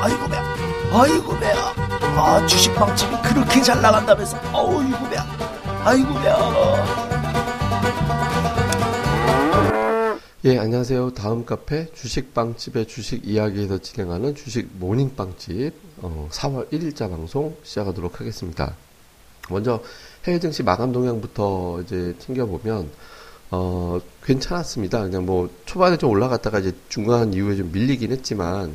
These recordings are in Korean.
아이고 배야. 아이고 배야. 아 주식빵집이 그렇게 잘 나간다면서. 아이고 배야. 아이고 배야. 예 안녕하세요. 다음 카페 주식빵집의 주식 이야기에서 진행하는 주식 모닝빵집 어, 4월 1일자 방송 시작하도록 하겠습니다. 먼저 해외 증시 마감 동향부터 이제 튕겨보면 어, 괜찮았습니다. 그냥 뭐 초반에 좀 올라갔다가 이제 중간 이후에 좀 밀리긴 했지만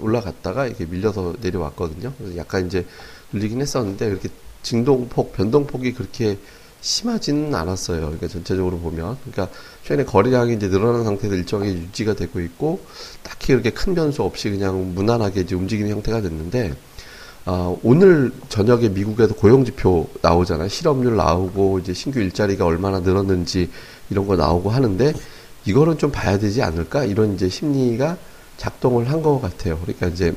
올라갔다가 이렇게 밀려서 내려왔거든요. 그래서 약간 이제 눌리긴 했었는데 이렇게 진동폭, 변동폭이 그렇게 심하지는 않았어요. 그러니까 전체적으로 보면. 그러니까 최근에 거래량이 이제 늘어난 상태에서 일정하게 유지가 되고 있고, 딱히 그렇게 큰 변수 없이 그냥 무난하게 이제 움직이는 형태가 됐는데, 어, 오늘 저녁에 미국에서 고용지표 나오잖아요. 실업률 나오고, 이제 신규 일자리가 얼마나 늘었는지 이런 거 나오고 하는데, 이거는 좀 봐야 되지 않을까? 이런 이제 심리가 작동을 한 것 같아요. 그러니까 이제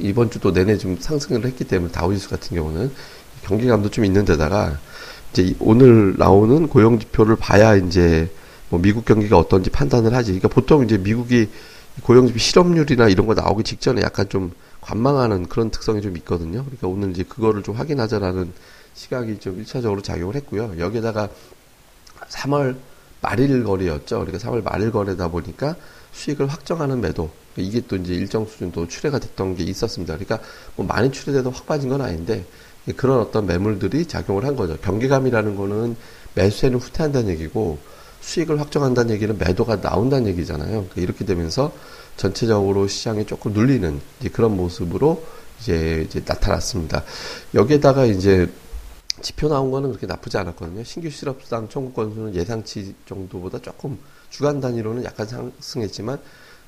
이번 주도 내내 좀 상승을 했기 때문에 다우지수 같은 경우는 경기감도 좀 있는 데다가 이제 오늘 나오는 고용 지표를 봐야 이제 뭐 미국 경기가 어떤지 판단을 하지. 그러니까 보통 이제 미국이 고용 지표 실업률이나 이런 거 나오기 직전에 약간 좀 관망하는 그런 특성이 좀 있거든요. 그러니까 오늘 이제 그거를 좀 확인하자라는 시각이 좀 1차적으로 작용을 했고요. 여기에다가 3월 말일 거래였죠. 그러니까 3월 말일 거래다 보니까 수익을 확정하는 매도. 이게 또 이제 일정 수준 도 출회가 됐던 게 있었습니다. 그러니까 뭐 많이 출회돼도 확 빠진 건 아닌데 그런 어떤 매물들이 작용을 한 거죠. 경계감이라는 거는 매수에는 후퇴한다는 얘기고 수익을 확정한다는 얘기는 매도가 나온다는 얘기잖아요. 그러니까 이렇게 되면서 전체적으로 시장이 조금 눌리는 그런 모습으로 이제, 이제 나타났습니다. 여기에다가 이제 지표 나온 거는 그렇게 나쁘지 않았거든요. 신규 실업상 청구 건수는 예상치 정도보다 조금 주간 단위로는 약간 상승했지만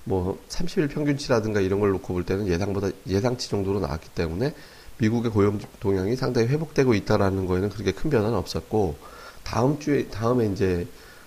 뭐 30일 평균치라든가 이런 걸 놓고 볼 때는 예상보다 예상치 정도로 나왔기 때문에 미국의 고용 동향이 상당히 회복되고 있다라는 거에는 그렇게 큰 변화는 없었고 다음 주에 다음에 이제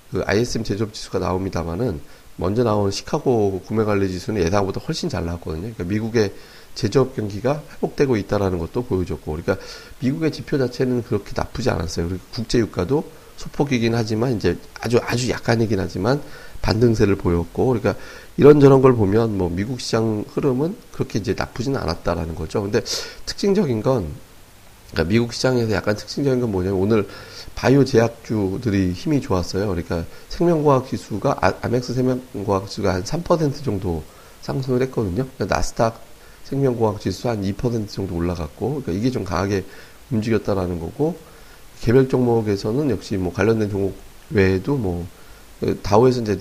그 ISM 제조업 지수가 나옵니다만은 먼저 나온 시카고 구매 관리 지수는 예상보다 훨씬 잘 나왔거든요. 그러니까 미국의 제조업 경기가 회복되고 있다라는 것도 보여줬고, 그러니까 미국의 지표 자체는 그렇게 나쁘지 않았어요. 그리고 국제 유가도 소폭이긴 하지만 이제 아주 아주 약간이긴 하지만 반등세를 보였고, 그러니까 이런저런 걸 보면 뭐 미국 시장 흐름은 그렇게 이제 나쁘지는 않았다라는 거죠. 근데 특징적인 건 그러니까 미국 시장에서 약간 특징적인 건 뭐냐면 오늘 바이오 제약주들이 힘이 좋았어요. 그러니까 생명과학 지수가 아, 아멕스 생명과학 지수가 한 3% 정도 상승을 했거든요. 그러니까 나스닥 생명과학 지수 한 2% 정도 올라갔고, 그러니까 이게 좀 강하게 움직였다라는 거고 개별 종목에서는 역시 뭐 관련된 종목 외에도 뭐그 다우에서 이제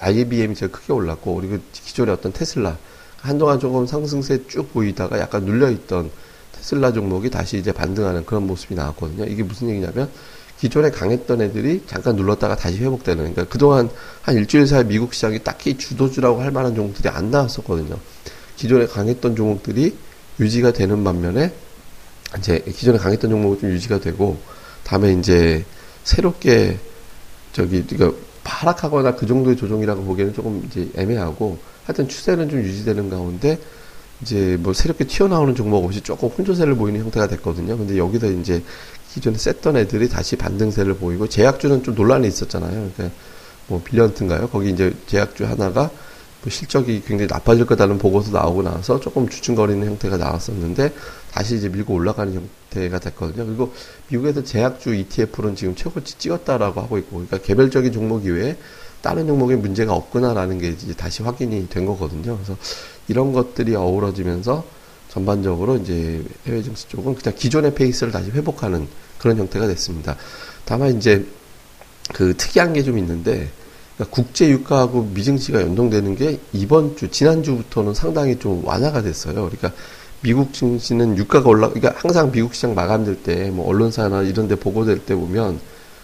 IBM이 제일 크게 올랐고 그리고 기존의 어떤 테슬라 한동안 조금 상승세 쭉 보이다가 약간 눌려있던 테슬라 종목이 다시 이제 반등하는 그런 모습이 나왔거든요. 이게 무슨 얘기냐면 기존에 강했던 애들이 잠깐 눌렀다가 다시 회복되는 그러니까 그동안 한 일주일 사이 미국 시장이 딱히 주도주라고 할 만한 종목들이 안 나왔었거든요. 기존에 강했던 종목들이 유지가 되는 반면에 이제 기존에 강했던 종목이 좀 유지가 되고 다음에 이제 새롭게 저기 그러니까 하락하거나 그 정도의 조정이라고 보기에는 조금 이제 애매하고 하여튼 추세는 좀 유지되는 가운데 이제 뭐 새롭게 튀어나오는 종목 없이 조금 혼조세를 보이는 형태가 됐거든요. 근데 여기서 이제 기존에 셌던 애들이 다시 반등세를 보이고 제약주는 좀 논란이 있었잖아요. 그러니까 뭐 빌런트인가요? 거기 이제 제약주 하나가 뭐 실적이 굉장히 나빠질 거다는 보고서 나오고 나서 조금 주춤거리는 형태가 나왔었는데 다시 이제 밀고 올라가는 형태가 됐거든요. 그리고 미국에서 제약주 ETF는 지금 최고치 찍었다라고 하고 있고, 그러니까 개별적인 종목 이외에 다른 종목에 문제가 없구나라는 게 이제 다시 확인이 된 거거든요. 그래서 이런 것들이 어우러지면서 전반적으로 이제 해외 증시 쪽은 그냥 기존의 페이스를 다시 회복하는 그런 형태가 됐습니다. 다만 이제 그 특이한 게 좀 있는데 그러니까 국제 유가하고 미증시가 연동되는 게 이번 주 지난 주부터는 상당히 좀 완화가 됐어요. 그러니까 미국 증시는 유가가 올라 그러니까 항상 미국 시장 마감될 때 뭐 언론사나 이런 데 보고될 때 보면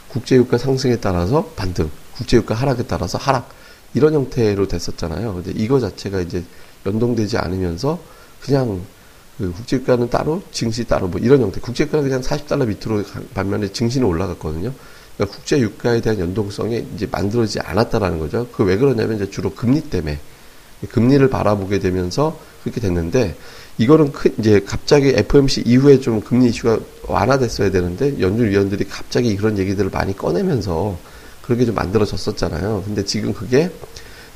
국제 유가 상승에 따라서 반등, 국제 유가 하락에 따라서 하락 이런 형태로 됐었잖아요. 근데 이거 자체가 이제 연동되지 않으면서 그냥 그 국제유가는 따로, 증시 따로 뭐 이런 형태. 국제유가는 그냥 40달러 밑으로 반면에 증시는 올라갔거든요. 그러니까 국제 유가에 대한 연동성이 이제 만들어지지 않았다라는 거죠. 그 왜 그러냐면 이제 주로 금리 때문에 금리를 바라보게 되면서 그렇게 됐는데 이거는 큰 이제 갑자기 FOMC 이후에 좀 금리 이슈가 완화됐어야 되는데 연준 위원들이 갑자기 그런 얘기들을 많이 꺼내면서 그렇게 좀 만들어졌었잖아요. 근데 지금 그게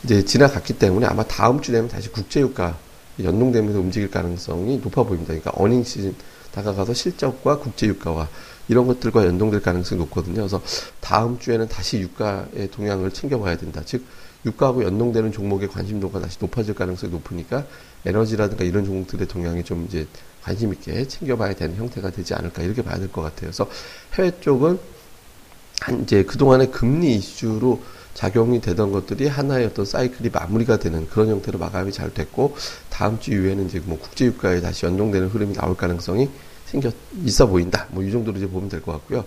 이제 지나갔기 때문에 아마 다음 주 되면 다시 국제 유가 연동되면서 움직일 가능성이 높아 보입니다. 그러니까 어닝 시즌 다가가서 실적과 국제 유가와 이런 것들과 연동될 가능성이 높거든요. 그래서 다음 주에는 다시 유가의 동향을 챙겨봐야 된다. 즉 유가하고 연동되는 종목의 관심도가 다시 높아질 가능성이 높으니까 에너지라든가 이런 종목들의 동향이 좀 이제 관심 있게 챙겨봐야 되는 형태가 되지 않을까 이렇게 봐야 될 것 같아요. 그래서 해외 쪽은 한 이제 그동안의 금리 이슈로 작용이 되던 것들이 하나의 어떤 사이클이 마무리가 되는 그런 형태로 마감이 잘 됐고 다음 주 이후에는 이제 뭐 국제 유가에 다시 연동되는 흐름이 나올 가능성이 생겨 있어 보인다. 뭐 이 정도로 이제 보면 될 것 같고요.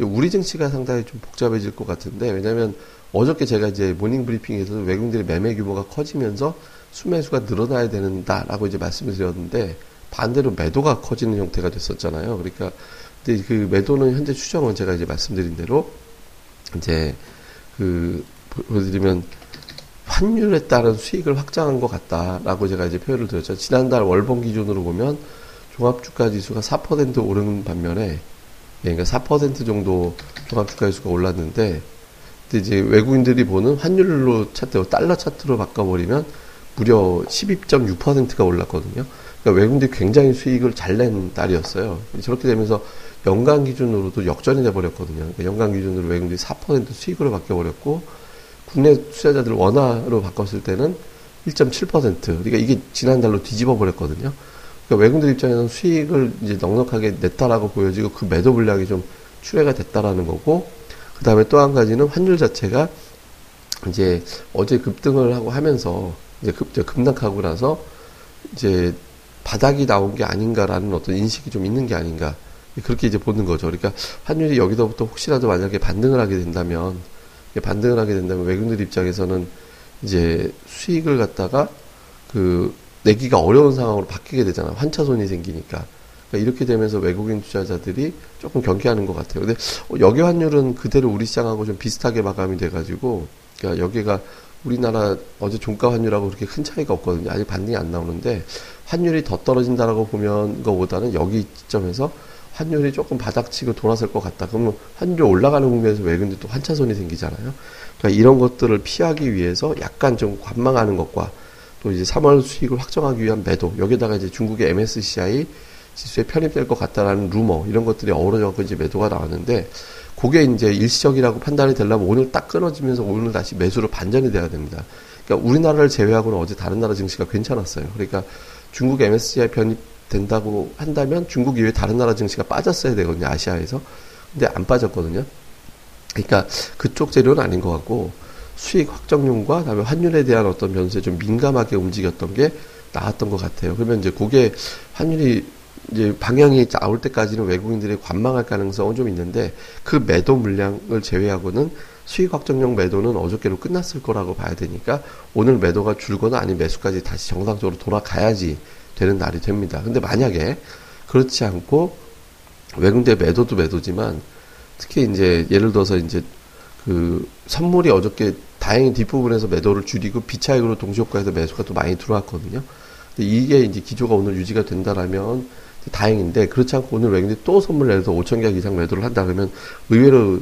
우리 증시가 상당히 좀 복잡해질 것 같은데 왜냐하면 어저께 제가 이제 모닝 브리핑에서 외국인들의 매매 규모가 커지면서 순매수가 늘어나야 된다라고 이제 말씀을 드렸는데 반대로 매도가 커지는 형태가 됐었잖아요. 그러니까 근데 그 매도는 현재 추정은 제가 이제 말씀드린 대로 이제 그 보여드리면 환율에 따른 수익을 확장한 것 같다라고 제가 이제 표현을 드렸죠. 지난달 월봉 기준으로 보면 종합주가 지수가 4% 오르는 반면에 예, 그러니까 4% 정도 종합주가 지수가 올랐는데 이제 외국인들이 보는 환율로 차트, 달러 차트로 바꿔버리면 무려 12.6%가 올랐거든요. 그러니까 외국인들이 굉장히 수익을 잘 낸 달이었어요. 저렇게 되면서 연간 기준으로도 역전이 돼버렸거든요. 그러니까 연간 기준으로 외국인들이 4% 수익으로 바뀌어버렸고, 국내 투자자들 원화로 바꿨을 때는 1.7%. 그러니까 이게 지난달로 뒤집어 버렸거든요. 그러니까 외국인들 입장에서는 수익을 이제 넉넉하게 냈다라고 보여지고 그 매도 물량이 좀 출회가 됐다라는 거고, 그 다음에 또 한 가지는 환율 자체가 이제 어제 급등을 하고 하면서 이제 급, 급락하고 나서 이제 바닥이 나온 게 아닌가라는 어떤 인식이 좀 있는 게 아닌가. 그렇게 이제 보는 거죠. 그러니까 환율이 여기서부터 혹시라도 만약에 반등을 하게 된다면, 반등을 하게 된다면 외국인들 입장에서는 이제 수익을 갖다가 그 내기가 어려운 상황으로 바뀌게 되잖아요. 환차손이 생기니까. 그러니까 이렇게 되면서 외국인 투자자들이 조금 경계하는 것 같아요. 근데 여기 환율은 그대로 우리 시장하고 좀 비슷하게 마감이 돼가지고, 그러니까 여기가 우리나라 어제 종가 환율하고 그렇게 큰 차이가 없거든요. 아직 반등이 안 나오는데 환율이 더 떨어진다라고 보면 것보다는 여기 시점에서 환율이 조금 바닥치고 돌아설 것 같다. 그러면 환율이 올라가는 국면에서 외국인들 또 환차손이 생기잖아요. 그러니까 이런 것들을 피하기 위해서 약간 좀 관망하는 것과 또 이제 3월 수익을 확정하기 위한 매도 여기다가 이제 중국의 MSCI 지수에 편입될 것 같다라는 루머 이런 것들이 어우러져서 이제 매도가 나왔는데 그게 이제 일시적이라고 판단이 되려면 오늘 딱 끊어지면서 오늘 다시 매수로 반전이 돼야 됩니다. 그러니까 우리나라를 제외하고는 어제 다른 나라 증시가 괜찮았어요. 그러니까 중국 MSCI 편입된다고 한다면 중국 이외 다른 나라 증시가 빠졌어야 되거든요. 아시아에서. 근데 안 빠졌거든요. 그러니까 그쪽 재료는 아닌 것 같고 수익 확정률과 다음에 환율에 대한 어떤 변수에 좀 민감하게 움직였던 게 나왔던 것 같아요. 그러면 이제 그게 환율이 이제 방향이 나올 때까지는 외국인들이 관망할 가능성은 좀 있는데 그 매도 물량을 제외하고는 수익 확정형 매도는 어저께로 끝났을 거라고 봐야 되니까 오늘 매도가 줄거나 아니면 매수까지 다시 정상적으로 돌아가야지 되는 날이 됩니다. 근데 만약에 그렇지 않고 외국인들 매도도 매도지만 특히 이제 예를 들어서 이제 그 선물이 어저께 다행히 뒷부분에서 매도를 줄이고 비차익으로 동시효과에서 매수가 또 많이 들어왔거든요. 근데 이게 이제 기조가 오늘 유지가 된다라면 다행인데 그렇지 않고 오늘 외국인이 또 선물 내서 5천 개 이상 매도를 한다 그러면 의외로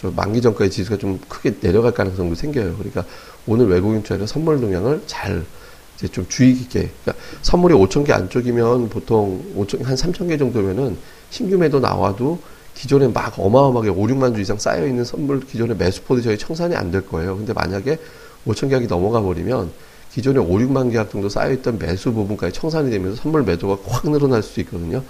저 만기 전까지 지수가 좀 크게 내려갈 가능성도 생겨요. 그러니까 오늘 외국인 투자자 선물 동향을 잘 이제 좀 주의 깊게 그러니까 선물이 5천 개 안쪽이면 보통 5천 한 3천 개 정도면은 신규 매도 나와도 기존에 막 어마어마하게 5, 6만 주 이상 쌓여 있는 선물 기존의 매수 포지션이 청산이 안 될 거예요. 근데 만약에 5천 계약이 넘어가 버리면 기존에 5, 6만 계약 정도 쌓여 있던 매수 부분까지 청산이 되면서 선물 매도가 확 늘어날 수 있거든요.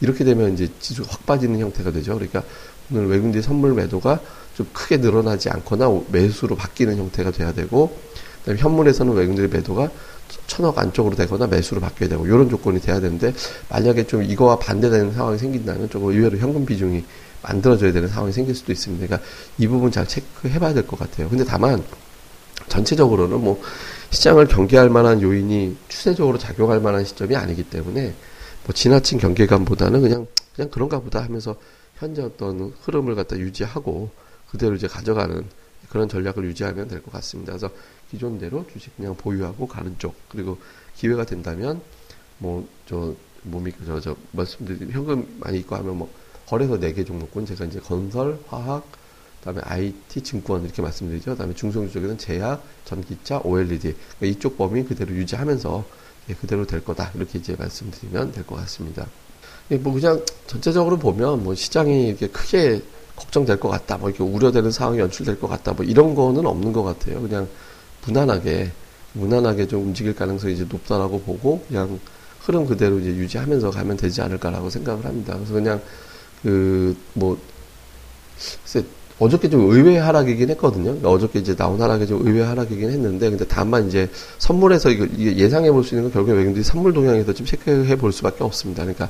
이렇게 되면 이제 지수가 확 빠지는 형태가 되죠. 그러니까 오늘 외국인들 선물 매도가 좀 크게 늘어나지 않거나 매수로 바뀌는 형태가 돼야 되고, 그다음에 현물에서는 외국인들의 매도가 천억 안쪽으로 되거나 매수로 바뀌어야 되고, 이런 조건이 돼야 되는데, 만약에 좀 이거와 반대되는 상황이 생긴다면 조금 의외로 현금 비중이 만들어져야 되는 상황이 생길 수도 있습니다. 그러니까 이 부분 잘 체크해 봐야 될 것 같아요. 근데 다만, 전체적으로는 뭐, 시장을 경계할 만한 요인이 추세적으로 작용할 만한 시점이 아니기 때문에 뭐 지나친 경계감보다는 그냥 그냥 그런가 보다 하면서 현재 어떤 흐름을 갖다 유지하고 그대로 이제 가져가는 그런 전략을 유지하면 될 것 같습니다. 그래서 기존대로 주식 그냥 보유하고 가는 쪽 그리고 기회가 된다면 뭐 저 몸이 저 저 말씀드린 현금 많이 있고 하면 뭐 거래소 4개 종목군 제가 이제 건설, 화학, 그다음에 IT, 증권 이렇게 말씀드리죠. 그다음에 중소형 쪽에는 제약, 전기차, OLED 그러니까 이쪽 범위 그대로 유지하면서 예, 그대로 될 거다 이렇게 이제 말씀드리면 될 것 같습니다. 뭐 그냥 전체적으로 보면 뭐 시장이 이렇게 크게 걱정될 것 같다, 뭐 이렇게 우려되는 상황이 연출될 것 같다, 뭐 이런 거는 없는 것 같아요. 그냥 무난하게 무난하게 좀 움직일 가능성이 이제 높다라고 보고 그냥 흐름 그대로 이제 유지하면서 가면 되지 않을까라고 생각을 합니다. 그래서 그냥 그 뭐 어저께 좀 의외 하락이긴 했거든요. 어저께 이제 나온 하락이 좀 의외 하락이긴 했는데, 근데 다만 이제 선물에서 이거 예상해 볼 수 있는 건 결국에 외국인들이 선물 동향에서 좀 체크해 볼 수밖에 없습니다. 그러니까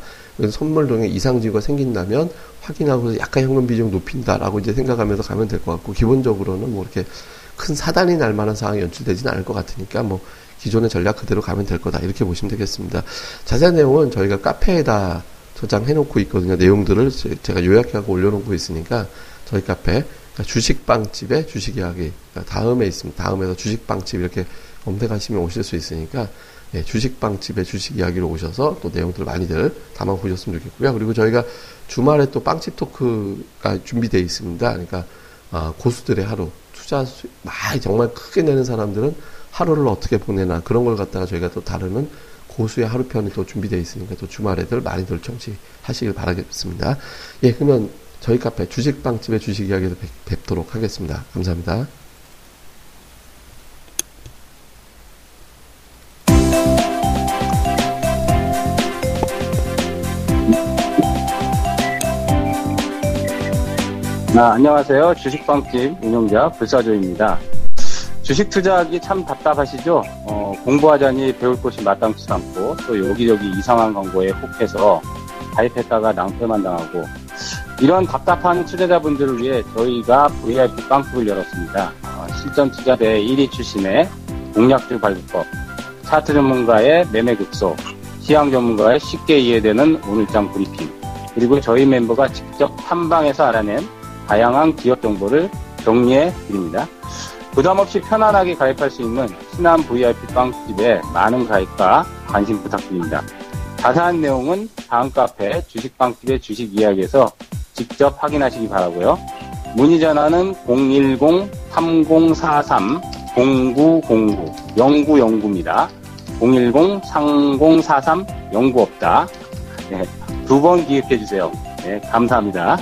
선물 동향 이상지가 생긴다면 확인하고 약간 현금 비중 높인다라고 이제 생각하면서 가면 될 것 같고, 기본적으로는 뭐 이렇게 큰 사단이 날 만한 상황이 연출되지는 않을 것 같으니까 뭐 기존의 전략 그대로 가면 될 거다 이렇게 보시면 되겠습니다. 자세한 내용은 저희가 카페에다 저장해 놓고 있거든요. 내용들을 제가 요약하고 올려놓고 있으니까 저희 카페 그러니까 주식빵집의 주식 이야기 그러니까 다음에 있습니다. 다음에서 주식빵집 이렇게 검색하시면 오실 수 있으니까 예, 주식빵집의 주식 이야기로 오셔서 또 내용들 많이들 담아 보셨으면 좋겠고요. 그리고 저희가 주말에 또 빵집 토크가 준비되어 있습니다. 그러니까 아, 고수들의 하루 투자 수, 많이 정말 크게 내는 사람들은 하루를 어떻게 보내나 그런 걸 갖다가 저희가 또 다루는 고수의 하루 편이 또 준비되어 있으니까 또 주말에들 많이들 청취하시길 바라겠습니다. 예, 그러면 저희 카페 주식빵집의 주식 이야기에서 뵙도록 하겠습니다. 감사합니다. 아, 안녕하세요. 주식빵집 운영자 불사조입니다. 주식 투자하기 참 답답하시죠? 어, 공부하자니 배울 곳이 마땅치 않고 또 여기저기 이상한 광고에 혹해서 가입했다가 낭패만 당하고 이런 답답한 투자자분들을 위해 저희가 VIP 빵집을 열었습니다. 어, 실전 투자대 1위 출신의 공략주 발급법, 차트 전문가의 매매 극소, 시황 전문가의 쉽게 이해되는 오늘장 브리핑, 그리고 저희 멤버가 직접 탐방해서 알아낸 다양한 기업 정보를 정리해 드립니다. 부담 없이 편안하게 가입할 수 있는 신한 VIP 빵집에 많은 가입과 관심 부탁드립니다. 자세한 내용은 다음 카페 주식빵집의 주식 이야기에서 직접 확인하시기 바라고요. 문의 전화는 010-3043-0909 0909입니다. 010-3043 09 없다. 네, 두번 기획해 주세요. 네, 감사합니다.